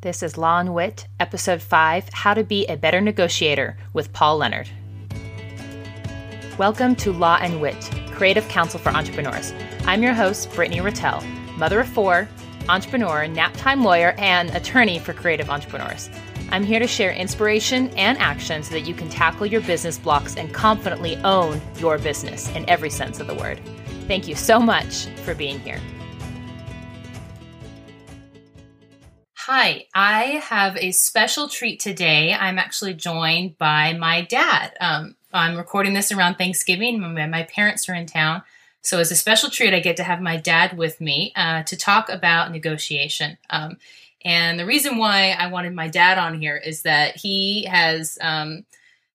This is Law and Wit, Episode 5 How to Be a Better Negotiator with Paul Leonard. Welcome to Law and Wit, Creative Counsel for Entrepreneurs. I'm your host, Brittany Ratelle, mother of four, entrepreneur, nap time lawyer, and attorney for creative entrepreneurs. I'm here to share inspiration and action so that you can tackle your business blocks and confidently own your business in every sense of the word. Thank you so much for being here. Hi, I have a special treat today. I'm actually joined by my dad. Um, I'm recording this around Thanksgiving. My, my, parents are in town. So, as a special treat, I get to have my dad with me uh, to talk about negotiation. Um, and the reason why I wanted my dad on here is that he has um,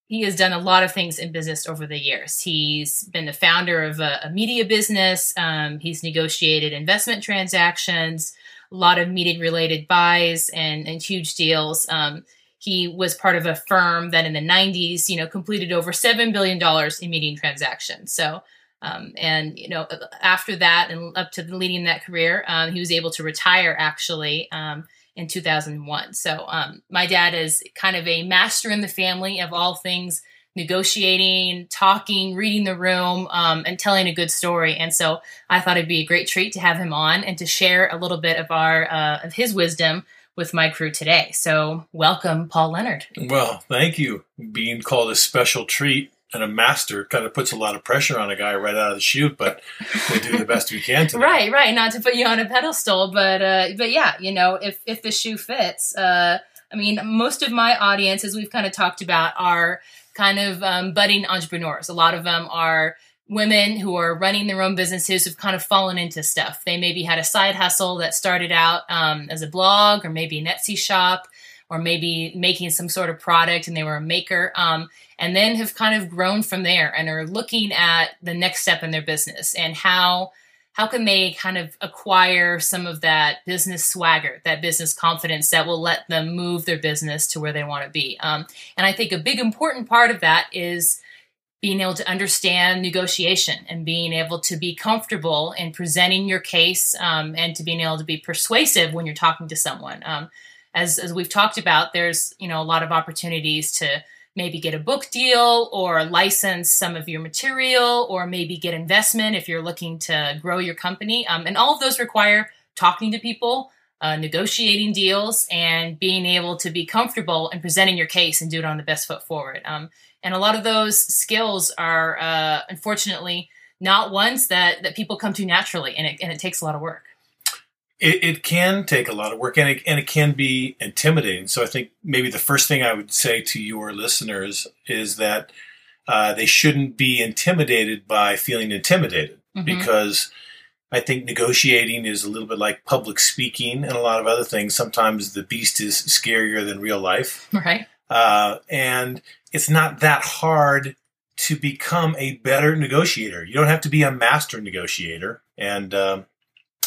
he has done a lot of things in business over the years. He's been the founder of a, a media business. Um, he's negotiated investment transactions a lot of meeting related buys and, and huge deals. Um, he was part of a firm that in the 90s, you know, completed over $7 billion in meeting transactions. So, um, and, you know, after that and up to leading that career, um, he was able to retire actually um, in 2001. So, um, my dad is kind of a master in the family of all things negotiating, talking, reading the room, um, and telling a good story. And so I thought it'd be a great treat to have him on and to share a little bit of our uh, of his wisdom with my crew today. So welcome, Paul Leonard. Well, thank you. Being called a special treat and a master kind of puts a lot of pressure on a guy right out of the chute, but we'll do the best we can. Today. right, right. Not to put you on a pedestal, but uh, but yeah, you know, if if the shoe fits. Uh, I mean, most of my audience, as we've kind of talked about, are kind of um, budding entrepreneurs. A lot of them are women who are running their own businesses who've kind of fallen into stuff. They maybe had a side hustle that started out um, as a blog or maybe an Etsy shop or maybe making some sort of product and they were a maker um, and then have kind of grown from there and are looking at the next step in their business and how how can they kind of acquire some of that business swagger, that business confidence that will let them move their business to where they want to be? Um, and I think a big important part of that is being able to understand negotiation and being able to be comfortable in presenting your case um, and to being able to be persuasive when you're talking to someone. Um, as, as we've talked about, there's you know a lot of opportunities to maybe get a book deal or license some of your material or maybe get investment if you're looking to grow your company. Um, and all of those require talking to people, uh, negotiating deals, and being able to be comfortable and presenting your case and do it on the best foot forward. Um, and a lot of those skills are uh, unfortunately not ones that, that people come to naturally, and it, and it takes a lot of work it, it, can take a lot of work and it, and it can be intimidating. So I think maybe the first thing I would say to your listeners is that uh, they shouldn't be intimidated by feeling intimidated mm-hmm. because I think negotiating is a little bit like public speaking and a lot of other things. Sometimes the beast is scarier than real life. Right. Uh, and it's not that hard to become a better negotiator. You don't have to be a master negotiator. And, um,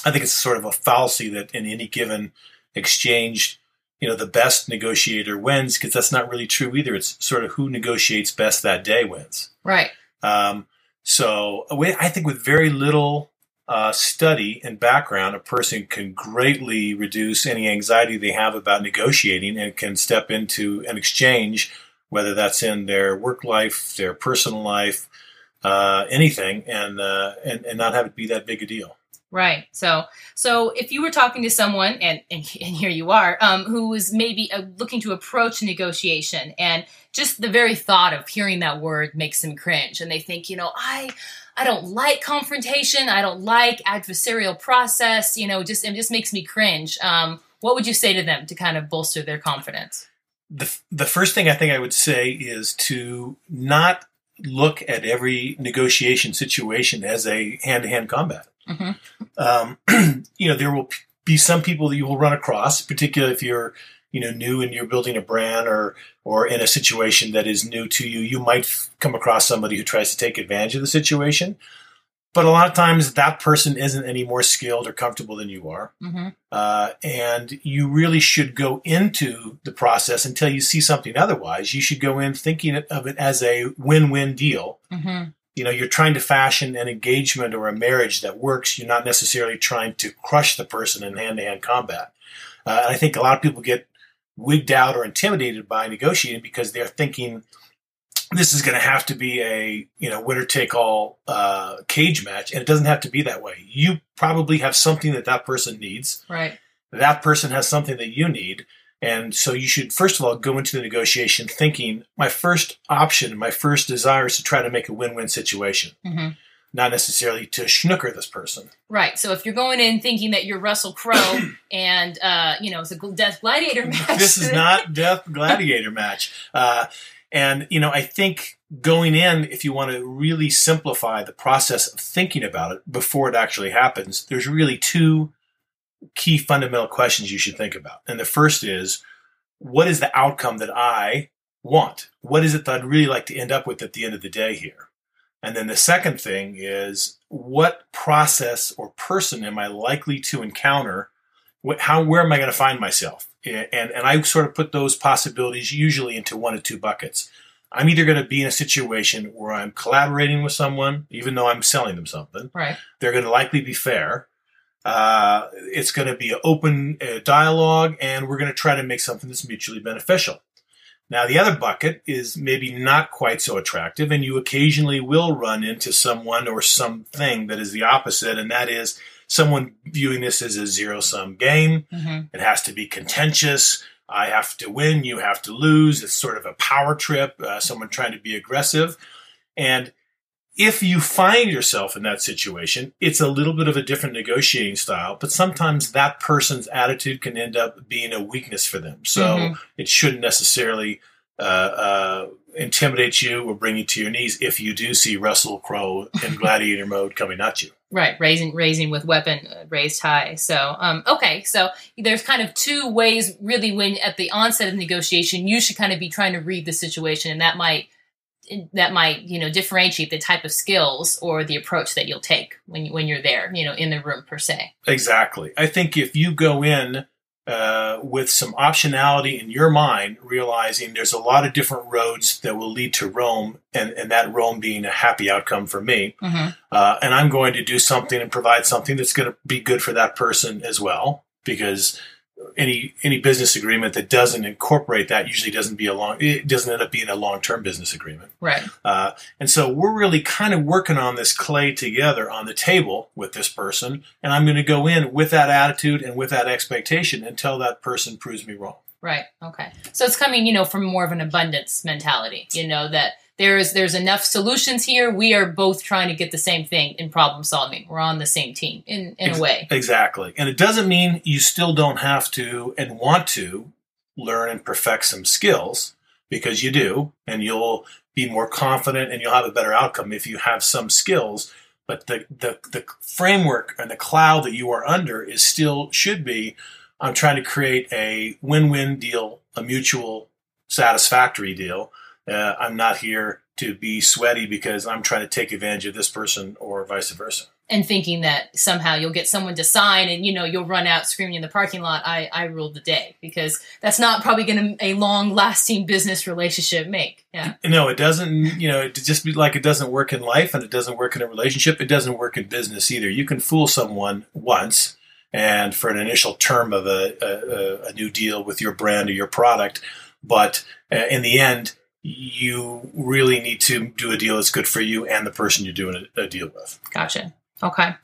I think it's sort of a fallacy that in any given exchange, you know, the best negotiator wins because that's not really true either. It's sort of who negotiates best that day wins. Right. Um, so I think with very little uh, study and background, a person can greatly reduce any anxiety they have about negotiating and can step into an exchange, whether that's in their work life, their personal life, uh, anything, and, uh, and and not have it be that big a deal. Right. So, so if you were talking to someone, and and, and here you are, um, who was maybe uh, looking to approach negotiation, and just the very thought of hearing that word makes them cringe, and they think, you know, I, I don't like confrontation, I don't like adversarial process, you know, just it just makes me cringe. Um, what would you say to them to kind of bolster their confidence? The the first thing I think I would say is to not look at every negotiation situation as a hand to hand combat Mm-hmm. Um, you know, there will be some people that you will run across, particularly if you're, you know, new and you're building a brand or or in a situation that is new to you. You might come across somebody who tries to take advantage of the situation. But a lot of times that person isn't any more skilled or comfortable than you are. Mm-hmm. Uh, and you really should go into the process until you see something otherwise. You should go in thinking of it as a win win deal. Mm-hmm you know you're trying to fashion an engagement or a marriage that works you're not necessarily trying to crush the person in hand-to-hand combat Uh, and I think a lot of people get wigged out or intimidated by negotiating because they're thinking this is going to have to be a you know winner take all uh, cage match, and it doesn't have to be that way. You probably have something that that person needs. Right. That person has something that you need. And so you should first of all go into the negotiation thinking my first option, my first desire is to try to make a win-win situation. hmm not necessarily to schnooker this person. Right. So if you're going in thinking that you're Russell Crowe and uh, you know it's a Death Gladiator match, This is not Death Gladiator match. Uh, and, you know, I think going in, if you want to really simplify the process of thinking about it before it actually happens, there's really two key fundamental questions you should think about. And the first is, what is the outcome that I want? What is it that I'd really like to end up with at the end of the day here? And then the second thing is, what process or person am I likely to encounter? What, how, where am I going to find myself? And, and I sort of put those possibilities usually into one of two buckets. I'm either going to be in a situation where I'm collaborating with someone, even though I'm selling them something. right. They're going to likely be fair. Uh, it's going to be an open uh, dialogue, and we're going to try to make something that's mutually beneficial. Now, the other bucket is maybe not quite so attractive, and you occasionally will run into someone or something that is the opposite, and that is someone viewing this as a zero sum game. hmm It has to be contentious. I have to win, you have to lose. It's sort of a power trip, uh, someone trying to be aggressive. And if you find yourself in that situation, it's a little bit of a different negotiating style, but sometimes that person's attitude can end up being a weakness for them. So Mhm. it shouldn't necessarily uh, uh, intimidate you or bring you to your knees if you do see Russell Crowe in gladiator mode coming at you. Right, raising raising with weapon uh, raised high. So, um, okay, so there's kind of two ways, really. When at the onset of negotiation, you should kind of be trying to read the situation, and that might that might you know differentiate the type of skills or the approach that you'll take when you, when you're there, you know, in the room per se. Exactly. I think if you go in uh, with some optionality in your mind, realizing there's a lot of different roads that will lead to Rome, and, and that Rome being a happy outcome for me, hmm uh, and I'm going to do something and provide something that's going to be good for that person as well, because any any business agreement that doesn't incorporate that usually doesn't be a long it doesn't end up being a long term business agreement. Right. Uh, and so we're really kind of working on this clay together on the table with this person. And I'm going to go in with that attitude and with that expectation until that person proves me wrong. Right. Okay. So it's coming, you know, from more of an abundance mentality. You know that there's there's enough solutions here. We are both trying to get the same thing in problem solving. We're on the same team in in Ex- a way. Exactly. And it doesn't mean you still don't have to and want to learn and perfect some skills because you do, and you'll be more confident and you'll have a better outcome if you have some skills. But the, the, the framework and the cloud that you are under is still should be I'm trying to create a win win deal, a mutual satisfactory deal. Uh, I'm not here to be sweaty because I'm trying to take advantage of this person or vice versa. And thinking that somehow you'll get someone to sign and you know you'll run out screaming in the parking lot, I I ruled the day because that's not probably going to a long lasting business relationship make. Yeah. No, it doesn't. You know, it just be like it doesn't work in life and it doesn't work in a relationship. It doesn't work in business either. You can fool someone once and for an initial term of a, a, a new deal with your brand or your product, but uh, in the end, you really need to do a deal that's good for you and the person you're doing a, a deal with. Gotcha. Okay.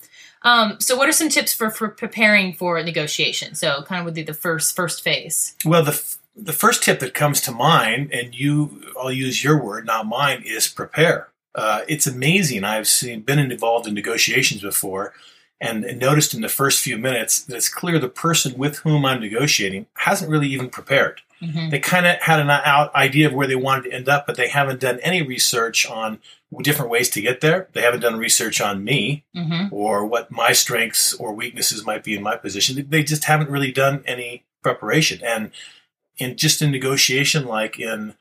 Um, so what are some tips for, for preparing for negotiation? So kind of would be the first first phase. Well, the f- the first tip that comes to mind, and you, I'll use your word, not mine, is prepare. Uh, it's amazing. I've seen been involved in negotiations before, and noticed in the first few minutes that it's clear the person with whom I'm negotiating hasn't really even prepared. hmm They kind of had an out idea of where they wanted to end up, but they haven't done any research on different ways to get there. They haven't done research on me hmm or what my strengths or weaknesses might be in my position. They just haven't really done any preparation. And in just in negotiation, like in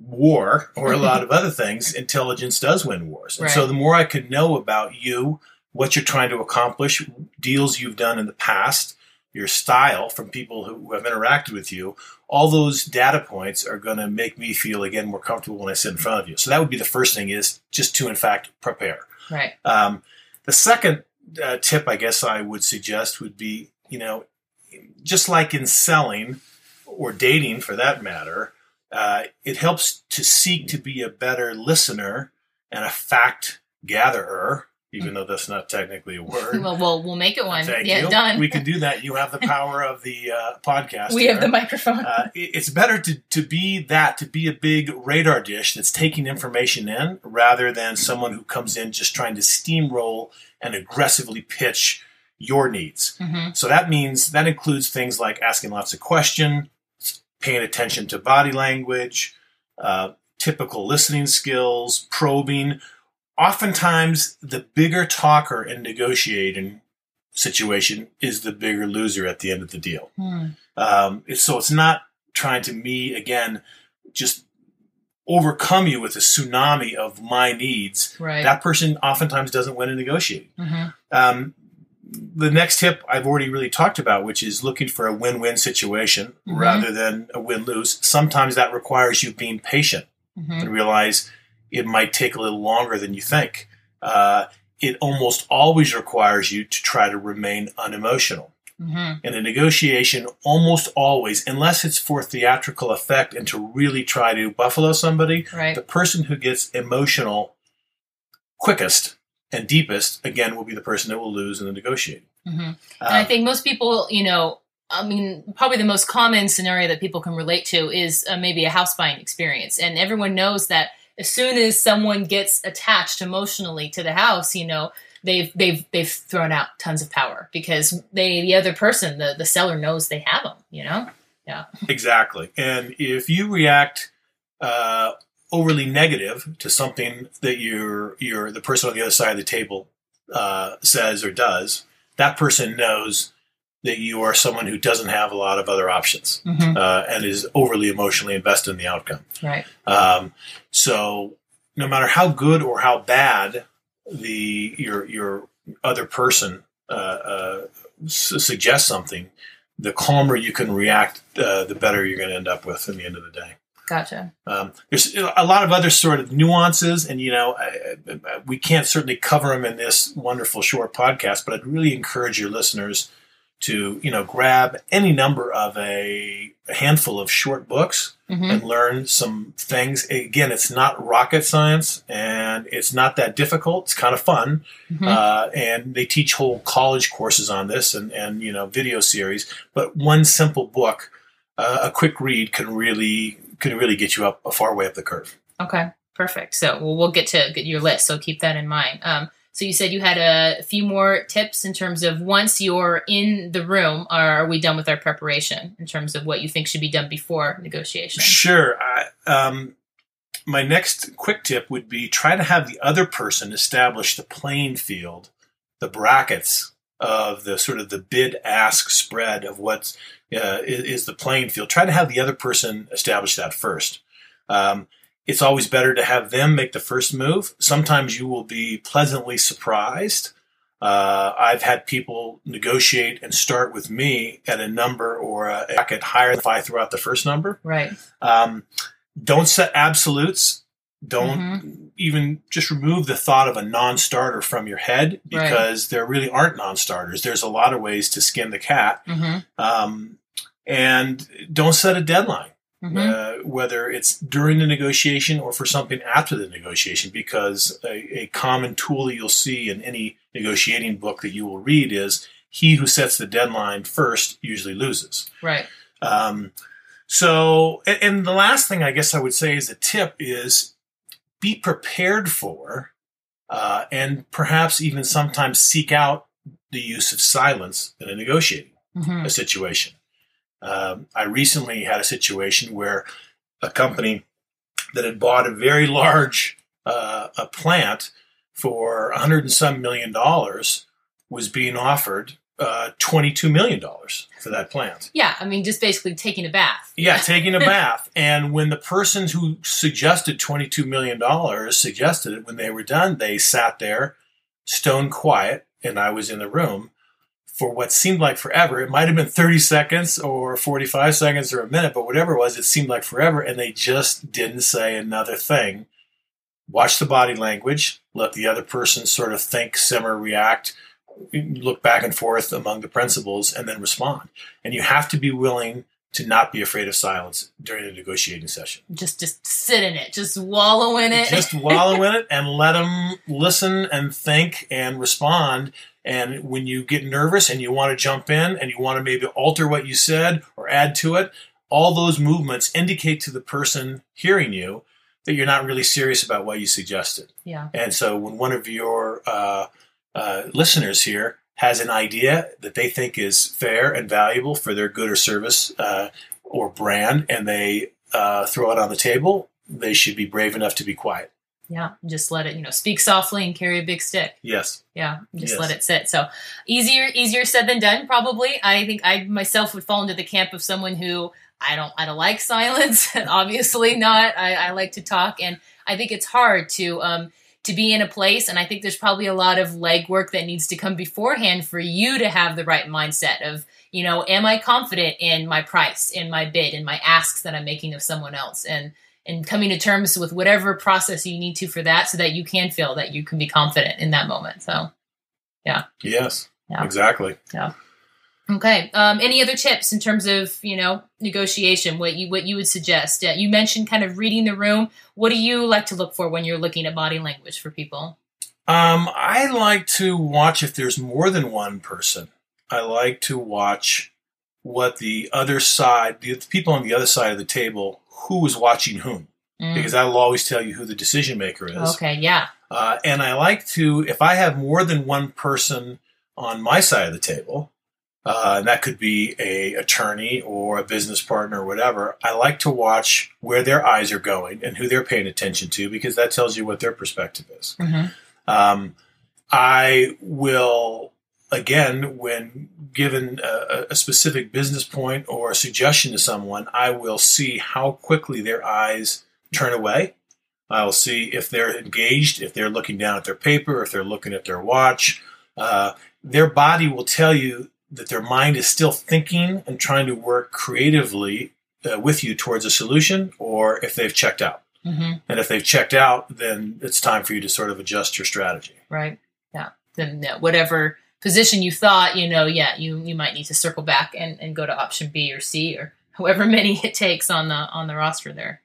war or a lot of other things, intelligence does win wars. And so the more I could know about you, what you're trying to accomplish, deals you've done in the past, your style from people who have interacted with you, all those data points are going to make me feel again more comfortable when I sit in front of you. So that would be the first thing is just to in fact prepare. Right. Um, the second uh, tip, I guess I would suggest, would be you know, just like in selling or dating for that matter, uh, it helps to seek to be a better listener and a fact gatherer, even though that's not technically a word. well, we'll we'll make it one. Thank yeah, you. done. We can do that. You have the power of the uh, podcast. We have the microphone. Uh, it- it's better to, to be that, to be a big radar dish that's taking information in rather than someone who comes in just trying to steamroll and aggressively pitch your needs. hmm So that means that includes things like asking lots of questions, paying attention to body language, uh, typical listening skills, probing. Oftentimes, the bigger talker in negotiating situation is the bigger loser at the end of the deal. Hmm. Um, so it's not trying to me again just overcome you with a tsunami of my needs. Right. That person oftentimes doesn't win a negotiating. hmm Um, the next tip I've already really talked about, which is looking for a win-win situation Mhm. rather than a win-lose. Sometimes that requires you being patient hmm and realize it might take a little longer than you think. Uh, it almost always requires you to try to remain unemotional. hmm In a negotiation, almost always, unless it's for theatrical effect and to really try to buffalo somebody, Right. the person who gets emotional quickest and deepest, again, will be the person that will lose in the negotiating. hmm Uh, And I think most people, you know, I mean, probably the most common scenario that people can relate to is uh, maybe a house buying experience. And everyone knows that as soon as someone gets attached emotionally to the house, you know, they've they've they've thrown out tons of power because they the other person, the the seller knows they have them, you know? Yeah. Exactly. And if you react uh, overly negative to something that you're, you're the person on the other side of the table uh, says or does, that person knows that you are someone who doesn't have a lot of other options hmm uh, and is overly emotionally invested in the outcome. Right. Um, so no matter how good or how bad the your your other person uh, uh, su- suggests something, the calmer you can react, uh, the better you're going to end up with in the end of the day. Gotcha. Um, there's a lot of other sort of nuances, and you know, I, I, we can't certainly cover them in this wonderful short podcast. But I'd really encourage your listeners to, you know, grab any number of a, a handful of short books hmm and learn some things. Again, it's not rocket science, and it's not that difficult. It's kind of fun, hmm uh, and they teach whole college courses on this, and and you know, video series. But one simple book, uh, a quick read, can really can really get you up a far way up the curve. Okay, perfect. So well, we'll get to get your list. So keep that in mind. Um, so you said you had a few more tips in terms of once you're in the room, are we done with our preparation in terms of what you think should be done before negotiation? Sure. I, um, my next quick tip would be try to have the other person establish the playing field, the brackets of the sort of the bid ask spread of what's uh, is, is the playing field. Try to have the other person establish that first. Um, it's always better to have them make the first move. Sometimes you will be pleasantly surprised. Uh, I've had people negotiate and start with me at a number or a bracket higher than if I threw out the first number. Right. Um, don't set absolutes. Don't even just remove the thought of a non-starter from your head because there really aren't non-starters. There's a lot of ways to skin the cat, hmm um, and don't set a deadline. Hmm Uh, whether it's during the negotiation or for something after the negotiation, because a, a common tool that you'll see in any negotiating book that you will read is he who sets the deadline first usually loses. Right. Um, so, and, and the last thing I guess I would say as a tip is be prepared for, uh, and perhaps even sometimes seek out the use of silence in a negotiating hmm a situation. Um, I recently had a situation where a company that had bought a very large uh, a plant for a hundred and some million dollars was being offered uh, twenty-two million dollars for that plant. Yeah. I mean, just basically taking a bath. Yeah, taking a bath. And when the person who suggested $22 million suggested it, when they were done, they sat there stone quiet, and I was in the room for what seemed like forever. It might have been 30 seconds or 45 seconds or a minute, but whatever it was, it seemed like forever. And they just didn't say another thing. Watch the body language, let the other person sort of think, simmer, react, look back and forth among the principals and then respond. And you have to be willing to not be afraid of silence during a negotiating session. Just just sit in it. Just wallow in it. Just wallow in it and let them listen and think and respond. And when you get nervous and you want to jump in and you want to maybe alter what you said or add to it, all those movements indicate to the person hearing you that you're not really serious about what you suggested. Yeah. And so when one of your uh, uh, listeners here has an idea that they think is fair and valuable for their good or service uh, or brand, and they uh, throw it on the table, they should be brave enough to be quiet. Yeah, just let it, you know, speak softly and carry a big stick. Yes. Yeah, just Yes. let it sit. So easier, easier said than done. Probably, I think I myself would fall into the camp of someone who I don't, I don't like silence. Obviously not. I, I like to talk, and I think it's hard to um to be in a place. And I think there's probably a lot of legwork that needs to come beforehand for you to have the right mindset of, you know, am I confident in my price, in my bid, in my asks that I'm making of someone else, and and coming to terms with whatever process you need to for that so that you can feel that you can be confident in that moment. So, yeah. Yes. Yeah. Exactly. Yeah. Okay. Um, any other tips in terms of, you know, negotiation, what you, what you would suggest? Uh, you mentioned kind of reading the room. What do you like to look for when you're looking at body language for people? Um, I like to watch if there's more than one person. I like to watch what the other side, the people on the other side of the table, who is watching whom, Mm. because that will always tell you who the decision maker is. Okay. Yeah. Uh, and I like to, if I have more than one person on my side of the table, uh, and that could be a attorney or a business partner or whatever, I like to watch where their eyes are going and who they're paying attention to because that tells you what their perspective is. hmm Um, I will, again, when given a, a specific business point or a suggestion to someone, I will see how quickly their eyes turn away. I'll see if they're engaged, if they're looking down at their paper, if they're looking at their watch. Uh, their body will tell you that their mind is still thinking and trying to work creatively uh, with you towards a solution, or if they've checked out. hmm And if they've checked out, then it's time for you to sort of adjust your strategy. Right. Yeah. Then whatever position you thought, you know, yeah, you, you might need to circle back and, and go to option B or C or however many it takes on the, on the roster there.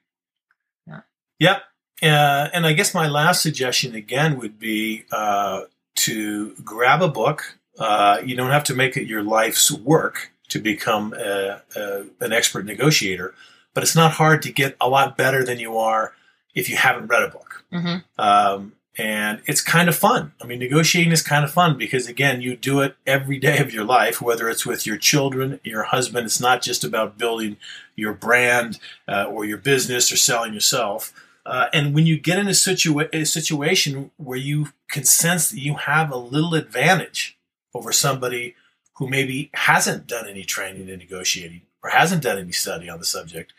Yep. Uh, and I guess my last suggestion again would be uh, to grab a book. Uh, you don't have to make it your life's work to become a, a, an expert negotiator, but it's not hard to get a lot better than you are if you haven't read a book. hmm Um, and it's kind of fun. I mean, negotiating is kind of fun because, again, you do it every day of your life, whether it's with your children, your husband. It's not just about building your brand uh, or your business or selling yourself. Uh, and when you get in a, situa- a situation where you can sense that you have a little advantage over somebody who maybe hasn't done any training in negotiating or hasn't done any study on the subject,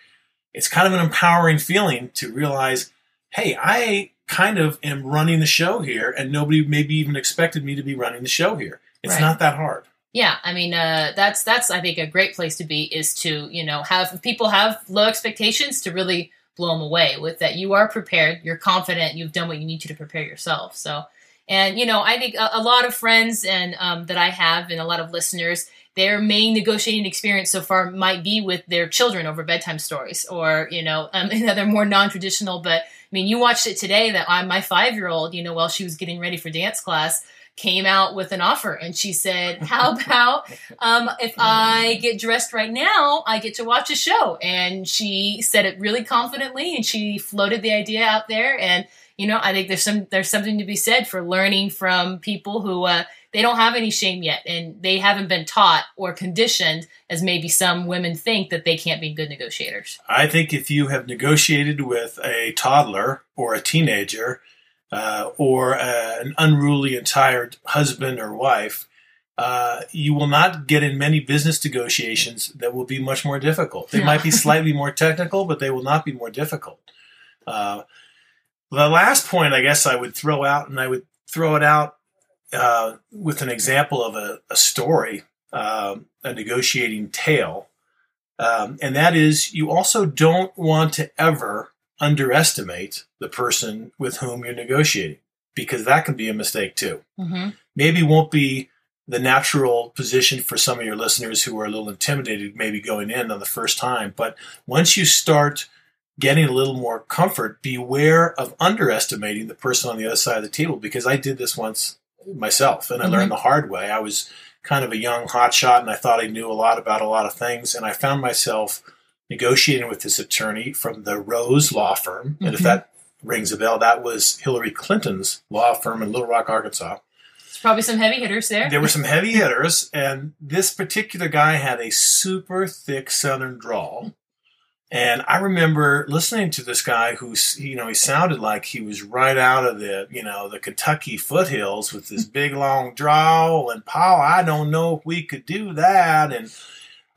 it's kind of an empowering feeling to realize, hey, I kind of am running the show here, and nobody maybe even expected me to be running the show here. It's Right. not that hard. Yeah, I mean, uh, that's that's I think a great place to be is to you know have if people have low expectations to really blow them away with that you are prepared, you're confident, you've done what you need to to prepare yourself. So, and you know, I think a, a lot of friends and um, that I have and a lot of listeners, their main negotiating experience so far might be with their children over bedtime stories, or you know, um, another more non-traditional. But mean, you watched it today that I, my five-year-old, you know, while she was getting ready for dance class came out with an offer and she said how about um, if i get dressed right now i get to watch a show? And she said it really confidently and she floated the idea out there and you know i think there's some there's something to be said for learning from people who uh, they don't have any shame yet and they haven't been taught or conditioned as maybe some women think that they can't be good negotiators I think if you have negotiated with a toddler or a teenager uh, or uh, an unruly and tired husband or wife, uh, you will not get in many business negotiations that will be much more difficult. They Yeah. might be slightly more technical, but they will not be more difficult. Uh, the last point, I guess, I would throw out, and I would throw it out uh, with an example of a, a story, um, a negotiating tale. Um, and that is, you also don't want to ever underestimate the person with whom you're negotiating because that can be a mistake too. mm-hmm. Maybe won't be the natural position for some of your listeners who are a little intimidated, maybe going in on the first time. But once you start getting a little more comfort, beware of underestimating the person on the other side of the table because I did this once myself and I mm-hmm. learned the hard way. I was kind of a young hotshot and I thought I knew a lot about a lot of things. And I found myself negotiating with this attorney from the Rose Law Firm. Mm-hmm. And if mm-hmm. that rings a bell, that was Hillary Clinton's law firm in Little Rock, Arkansas. There's probably some heavy hitters there. There were some heavy hitters, and this particular guy had a super thick Southern drawl. And I remember listening to this guy who, you know, he sounded like he was right out of the, you know, the Kentucky foothills with this big long drawl. And Paul, I don't know if we could do that. And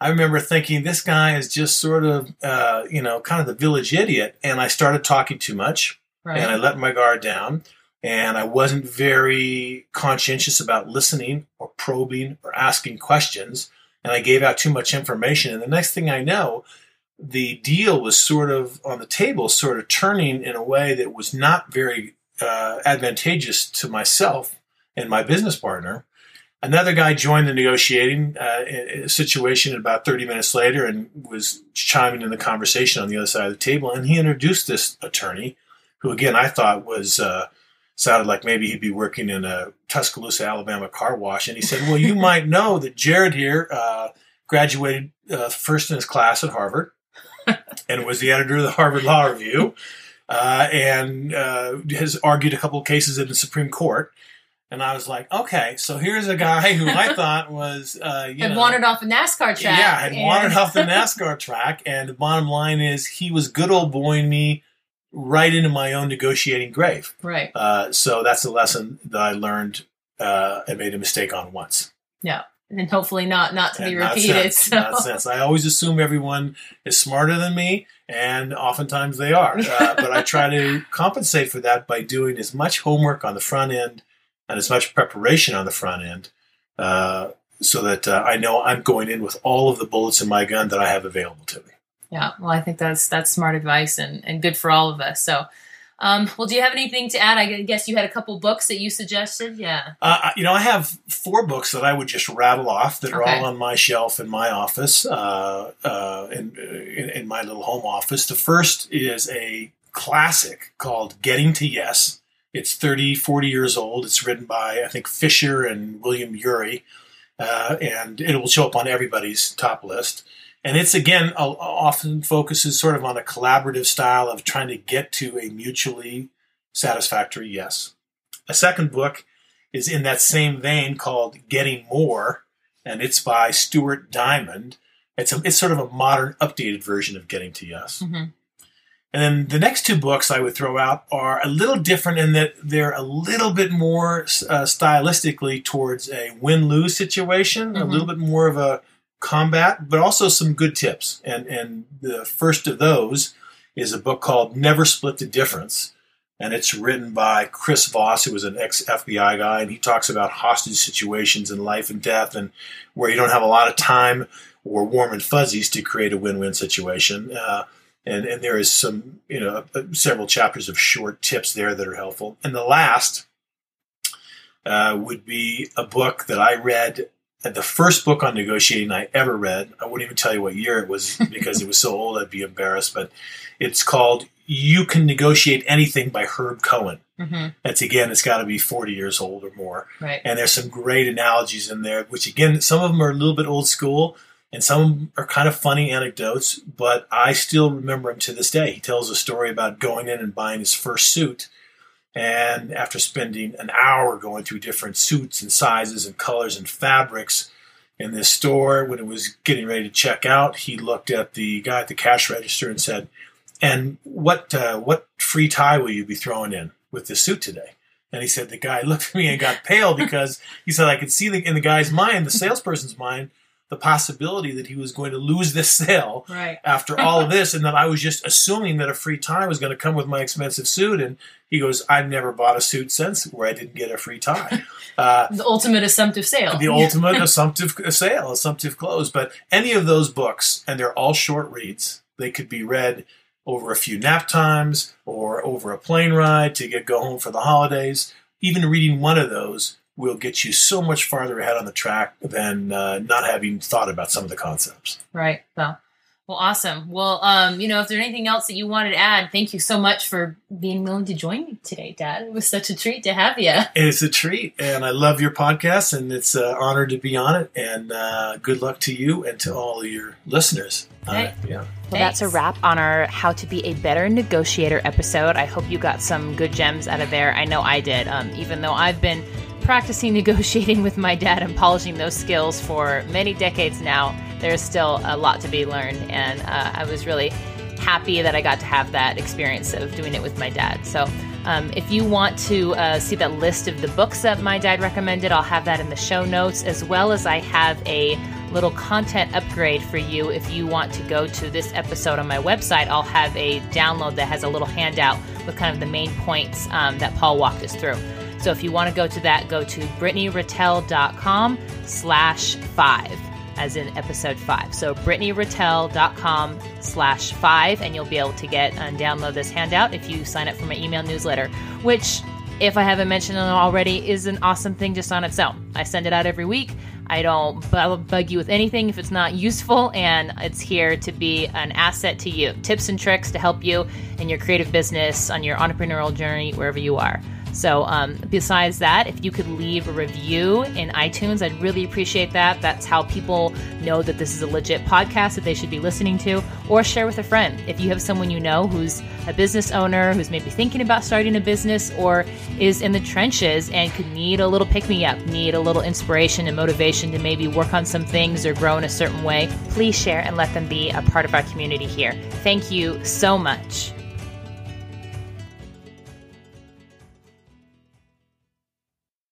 I remember thinking this guy is just sort of, uh, you know, kind of the village idiot. And I started talking too much, right. and I let my guard down, and I wasn't very conscientious about listening or probing or asking questions, and I gave out too much information. And the next thing I know, the deal was sort of on the table, sort of turning in a way that was not very uh, advantageous to myself and my business partner. Another guy joined the negotiating uh, situation about 30 minutes later and was chiming in the conversation on the other side of the table. And he introduced this attorney, who again I thought was uh, sounded like maybe he'd be working in a Tuscaloosa, Alabama car wash. And he said, "Well, you might know that Jared here uh, graduated uh, first in his class at Harvard, and was the editor of the Harvard Law Review, uh, and uh, has argued a couple of cases in the Supreme Court." And I was like, okay, so here's a guy who I thought was, uh, you had know, wandered off the NASCAR track. Yeah, had and... wandered off the NASCAR track. And the bottom line is, he was good old boying me right into my own negotiating grave. Right. Uh, so that's a lesson that I learned uh, and made a mistake on once. Yeah. And hopefully not not to and be repeated. Sense, so. Not sense. I always assume everyone is smarter than me, and oftentimes they are. Uh, but I try to compensate for that by doing as much homework on the front end and as much preparation on the front end uh, so that uh, I know I'm going in with all of the bullets in my gun that I have available to me. Yeah, well, I think that's that's smart advice and, and good for all of us. So, um, well, do you have anything to add? I guess you had a couple books that you suggested. Yeah. Uh, you know, I have four books that I would just rattle off that okay. are all on my shelf in my office, uh, uh, in, in, in my little home office. The first is a classic called Getting to Yes it's 30, 40 years old. It's written by, I think, Fisher and William Ury, uh, and it will show up on everybody's top list. And it's, again, often focuses sort of on a collaborative style of trying to get to a mutually satisfactory yes. A second book is in that same vein called Getting More, and it's by Stuart Diamond. It's, a, it's sort of a modern, updated version of Getting to Yes. Mm-hmm. And then the next two books I would throw out are a little different in that they're a little bit more uh, stylistically towards a win lose situation, mm-hmm. a little bit more of a combat, but also some good tips. And, and the first of those is a book called Never Split the Difference. And it's written by Chris Voss, who was an ex FBI guy, and he talks about hostage situations and life and death, and where you don't have a lot of time or warm and fuzzies to create a win win situation. Uh, and and there is some you know several chapters of short tips there that are helpful. And the last uh, would be a book that I read. The first book on negotiating I ever read. I wouldn't even tell you what year it was because it was so old I'd be embarrassed. But it's called "You Can Negotiate Anything" by Herb Cohen. Mm-hmm. That's again, it's got to be 40 years old or more. Right. And there's some great analogies in there, which again, some of them are a little bit old school, and some are kind of funny anecdotes, but I still remember him to this day. He tells a story about going in and buying his first suit, and after spending an hour going through different suits and sizes and colors and fabrics in this store, when it was getting ready to check out, he looked at the guy at the cash register and said, "And what uh, what free tie will you be throwing in with this suit today?" And he said the guy looked at me and got pale because he said I could see the, in the guy's mind, the salesperson's mind, the possibility that he was going to lose this sale right. after all of this, and that I was just assuming that a free tie was going to come with my expensive suit. And he goes, "I've never bought a suit since where I didn't get a free tie." Uh, the ultimate assumptive sale. The ultimate assumptive sale, assumptive close. But any of those books, and they're all short reads. They could be read over a few nap times or over a plane ride to get go home for the holidays. Even reading one of those will get you so much farther ahead on the track than uh, not having thought about some of the concepts. Right. Well, well, awesome. Well, um, you know, if there's anything else that you wanted to add, thank you so much for being willing to join me today, Dad. It was such a treat to have you. It's a treat, and I love your podcast, and it's an honor to be on it. And uh, good luck to you and to all of your listeners. Hey. Uh, yeah. Well, that's a wrap on our How to Be a Better Negotiator episode. I hope you got some good gems out of there. I know I did. Um, even though I've been practicing negotiating with my dad and polishing those skills for many decades now, there's still a lot to be learned. And uh, I was really happy that I got to have that experience of doing it with my dad. So, um, if you want to uh, see that list of the books that my dad recommended, I'll have that in the show notes, as well as I have a little content upgrade for you. If you want to go to this episode on my website, I'll have a download that has a little handout with kind of the main points um, that Paul walked us through. So if you want to go to that, go to brittanyratelle.com slash five, as in episode five. So brittanyratelle.com slash five, and you'll be able to get and download this handout if you sign up for my email newsletter, which, if I haven't mentioned it already, is an awesome thing just on its own. I send it out every week. I don't bug you with anything if it's not useful, and it's here to be an asset to you. Tips and tricks to help you in your creative business, on your entrepreneurial journey, wherever you are. So, um, besides that, if you could leave a review in iTunes, I'd really appreciate that. That's how people know that this is a legit podcast that they should be listening to, or share with a friend. If you have someone you know who's a business owner, who's maybe thinking about starting a business, or is in the trenches and could need a little pick me up, need a little inspiration and motivation to maybe work on some things or grow in a certain way, please share and let them be a part of our community here. Thank you so much.